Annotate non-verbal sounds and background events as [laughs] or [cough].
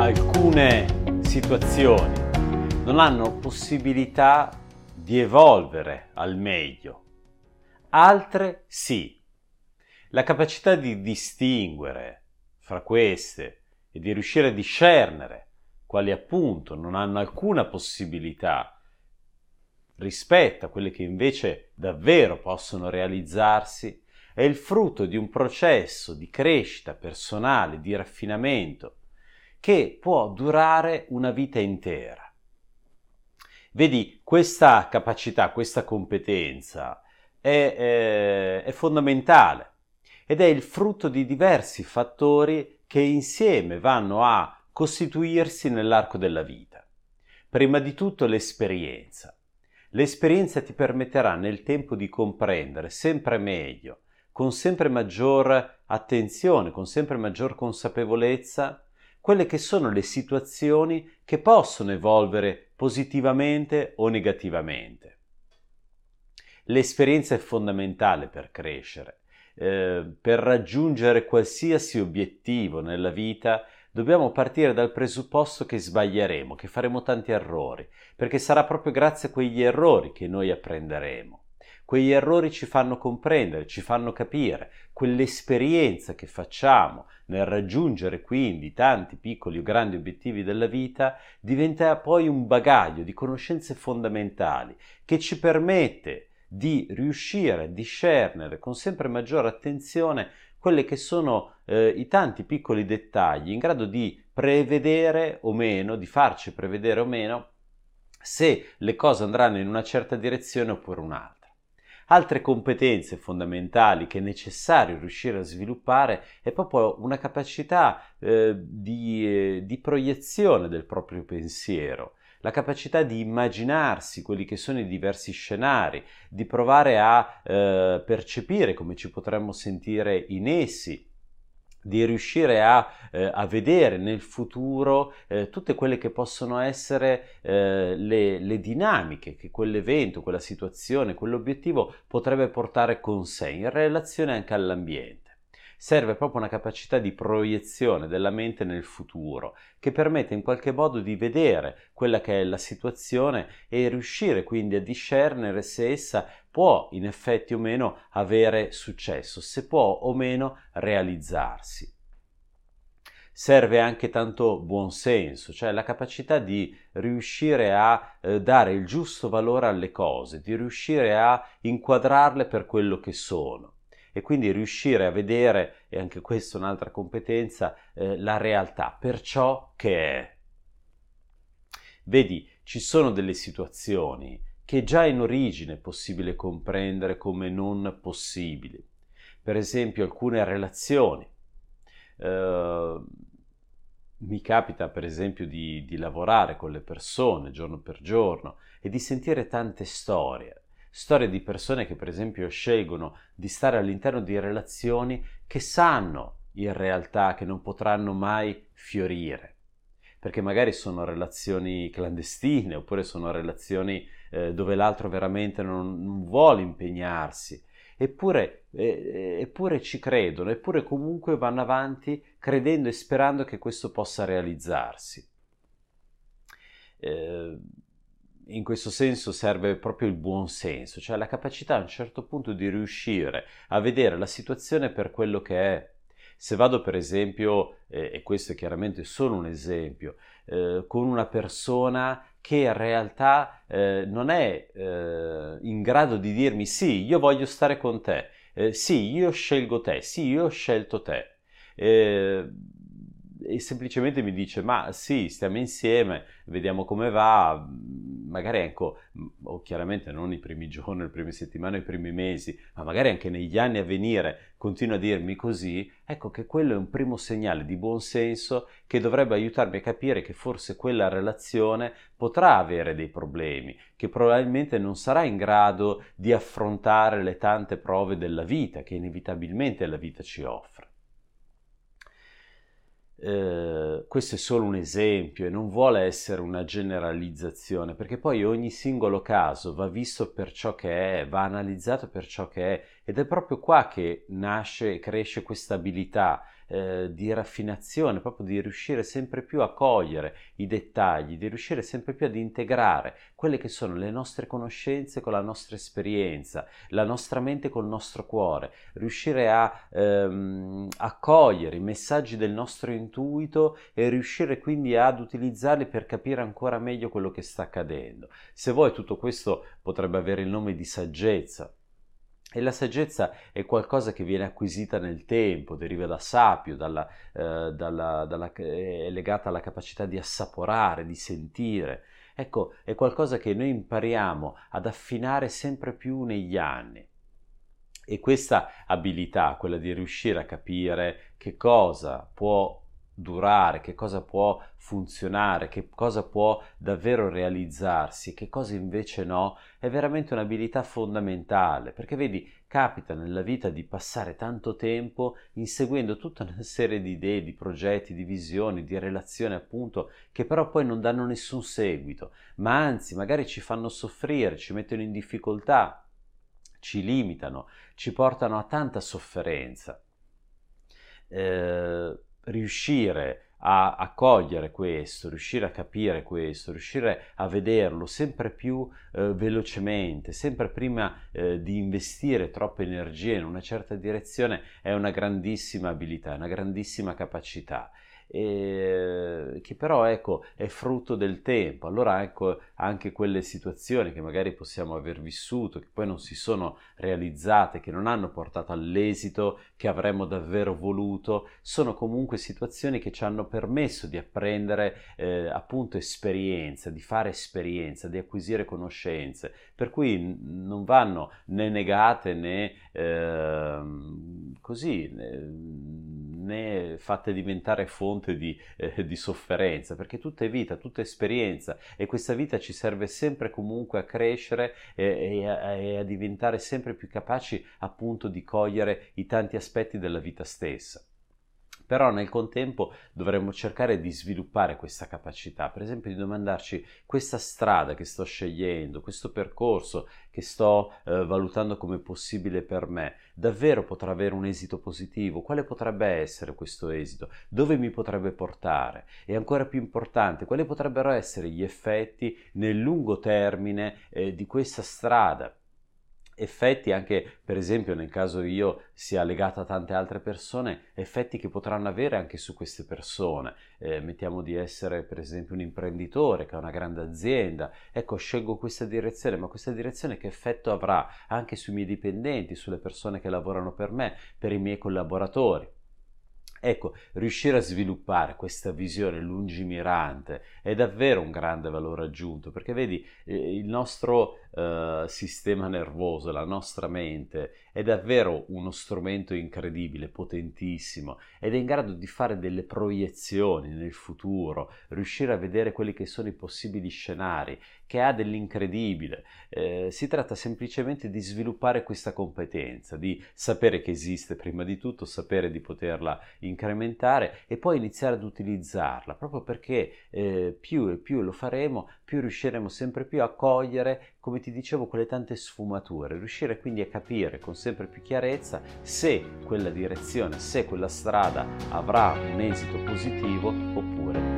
Alcune situazioni non hanno possibilità di evolvere al meglio, altre sì. La capacità di distinguere fra queste e di riuscire a discernere quali appunto non hanno alcuna possibilità rispetto a quelle che invece davvero possono realizzarsi, è il frutto di un processo di crescita personale, di raffinamento, che può durare una vita intera. Vedi, questa capacità, questa competenza è, è, è fondamentale ed è il frutto di diversi fattori che insieme vanno a costituirsi nell'arco della vita. Prima di tutto l'esperienza. L'esperienza ti permetterà nel tempo di comprendere sempre meglio, con sempre maggior attenzione, con sempre maggior consapevolezza, quelle che sono le situazioni che possono evolvere positivamente o negativamente. L'esperienza è fondamentale per crescere. Eh, per raggiungere qualsiasi obiettivo nella vita dobbiamo partire dal presupposto che sbaglieremo, che faremo tanti errori, perché sarà proprio grazie a quegli errori che noi apprenderemo. Quegli errori ci fanno comprendere, ci fanno capire, quell'esperienza che facciamo nel raggiungere quindi tanti piccoli o grandi obiettivi della vita diventa poi un bagaglio di conoscenze fondamentali che ci permette di riuscire a discernere con sempre maggiore attenzione quelli che sono eh, i tanti piccoli dettagli in grado di prevedere o meno, di farci prevedere o meno se le cose andranno in una certa direzione oppure un'altra. Altre competenze fondamentali che è necessario riuscire a sviluppare è proprio una capacità eh, di, eh, di proiezione del proprio pensiero, la capacità di immaginarsi quelli che sono i diversi scenari, di provare a eh, percepire come ci potremmo sentire in essi, di riuscire a, eh, a, vedere nel futuro eh, tutte quelle che possono essere eh, le, le, dinamiche che quell'evento, quella situazione, quell'obiettivo potrebbe portare con sé in relazione anche all'ambiente serve proprio una capacità di proiezione della mente nel futuro, che permette in qualche modo di vedere quella che è la situazione e riuscire quindi a discernere se essa può in effetti o meno avere successo, se può o meno realizzarsi. Serve anche tanto buonsenso, cioè la capacità di riuscire a eh, dare il giusto valore alle cose, di riuscire a inquadrarle per quello che sono e quindi riuscire a vedere, e anche questa è un'altra competenza, eh, la realtà per ciò che è. Vedi, ci sono delle situazioni che già in origine è possibile comprendere come non possibili. Per esempio alcune relazioni. Uh, mi capita per esempio di, di, lavorare con le persone giorno per giorno e di sentire tante storie storie di persone che per esempio scelgono di stare all'interno di relazioni che sanno in realtà che non potranno mai fiorire, perché magari sono relazioni clandestine oppure sono relazioni eh, dove l'altro veramente non, non vuole impegnarsi, eppure, eh, eppure ci credono, eppure comunque vanno avanti credendo e sperando che questo possa realizzarsi. Eh, in questo senso serve proprio il buon senso, cioè la capacità a un certo punto di riuscire a vedere la situazione per quello che è. Se vado per esempio, eh, e questo è chiaramente solo un esempio, eh, con una persona che in realtà eh, non è eh, in grado di dirmi sì, io voglio stare con te, eh, sì, io scelgo te, sì, io ho scelto te eh, e semplicemente mi dice ma sì, stiamo insieme, vediamo come va, magari ecco, o chiaramente non i primi giorni, le prime settimane, i primi mesi, ma magari anche negli anni a venire continua a dirmi così, ecco che quello è un primo segnale di buon senso che dovrebbe aiutarmi a capire che forse quella relazione potrà avere dei problemi, che probabilmente non sarà in grado di affrontare le tante prove della vita che inevitabilmente la vita ci offre. Eh, questo è solo un esempio e non vuole essere una generalizzazione, perché poi ogni singolo caso va visto per ciò che è, va analizzato per ciò che è ed è proprio qua che nasce e cresce questa abilità eh, di raffinazione, proprio di riuscire sempre più a cogliere i dettagli, di riuscire sempre più ad integrare quelle che sono le nostre conoscenze con la nostra esperienza, la nostra mente col nostro cuore, riuscire a ehm, accogliere i messaggi del nostro intuito e riuscire quindi ad utilizzarli per capire ancora meglio quello che sta accadendo. Se vuoi tutto questo potrebbe avere il nome di saggezza, e la saggezza è qualcosa che viene acquisita nel tempo, deriva da sapio, dalla, eh, dalla, dalla, è legata alla capacità di assaporare, di sentire. Ecco, è qualcosa che noi impariamo ad affinare sempre più negli anni. E questa abilità, quella di riuscire a capire che cosa può durare, che cosa può funzionare, che cosa può davvero realizzarsi, che cosa invece no, è veramente un'abilità fondamentale, perché vedi, capita nella vita di passare tanto tempo inseguendo tutta una [laughs] serie di idee, di progetti, di visioni, di relazioni appunto, che però poi non danno nessun seguito, ma anzi magari ci fanno soffrire, ci mettono in difficoltà, ci limitano, ci portano a tanta sofferenza. Eh, riuscire a accogliere questo, riuscire a capire questo, riuscire a vederlo sempre più eh, velocemente, sempre prima eh, di investire troppe energie in una certa direzione è una grandissima abilità, una grandissima capacità eh, che però ecco, è frutto del tempo. Allora ecco anche quelle situazioni che magari possiamo aver vissuto, che poi non si sono realizzate, che non hanno portato all'esito che avremmo davvero voluto, sono comunque situazioni che ci hanno permesso di apprendere eh, appunto esperienza, di fare esperienza, di acquisire conoscenze, per cui non vanno né negate né eh, così né, né fatte diventare fonte di, eh, di sofferenza, perché tutta è vita, tutta è esperienza e questa vita ci serve sempre comunque a crescere e, e, a, e a diventare sempre più capaci appunto di cogliere i tanti aspetti della vita stessa però nel contempo dovremmo cercare di sviluppare questa capacità, per esempio di domandarci questa strada che sto scegliendo, questo percorso che sto eh, valutando come possibile per me, davvero potrà avere un esito positivo? Quale potrebbe essere questo esito? Dove mi potrebbe portare? E ancora più importante, quali potrebbero essere gli effetti nel lungo termine eh, di questa strada? Effetti anche per esempio nel caso io sia legata a tante altre persone effetti che potranno avere anche su queste persone. Eh, mettiamo di essere per esempio un imprenditore che ha una grande azienda. Ecco scelgo questa direzione ma questa direzione che effetto avrà anche sui miei dipendenti sulle persone che lavorano per me per i miei collaboratori? Ecco, riuscire a sviluppare questa visione lungimirante è davvero un grande valore aggiunto, perché vedi, eh, il nostro eh, sistema nervoso, la nostra mente è davvero uno strumento incredibile, potentissimo ed è in grado di fare delle proiezioni nel futuro, riuscire a vedere quelli che sono i possibili scenari, che ha dell'incredibile. Eh, si tratta semplicemente di sviluppare questa competenza, di sapere che esiste prima di tutto, sapere di poterla incrementare e poi iniziare ad utilizzarla, proprio perché eh, più e più lo faremo, più riusciremo sempre più a cogliere come ti dicevo, quelle tante sfumature, riuscire quindi a capire con sempre più chiarezza se quella direzione, se quella strada avrà un esito positivo oppure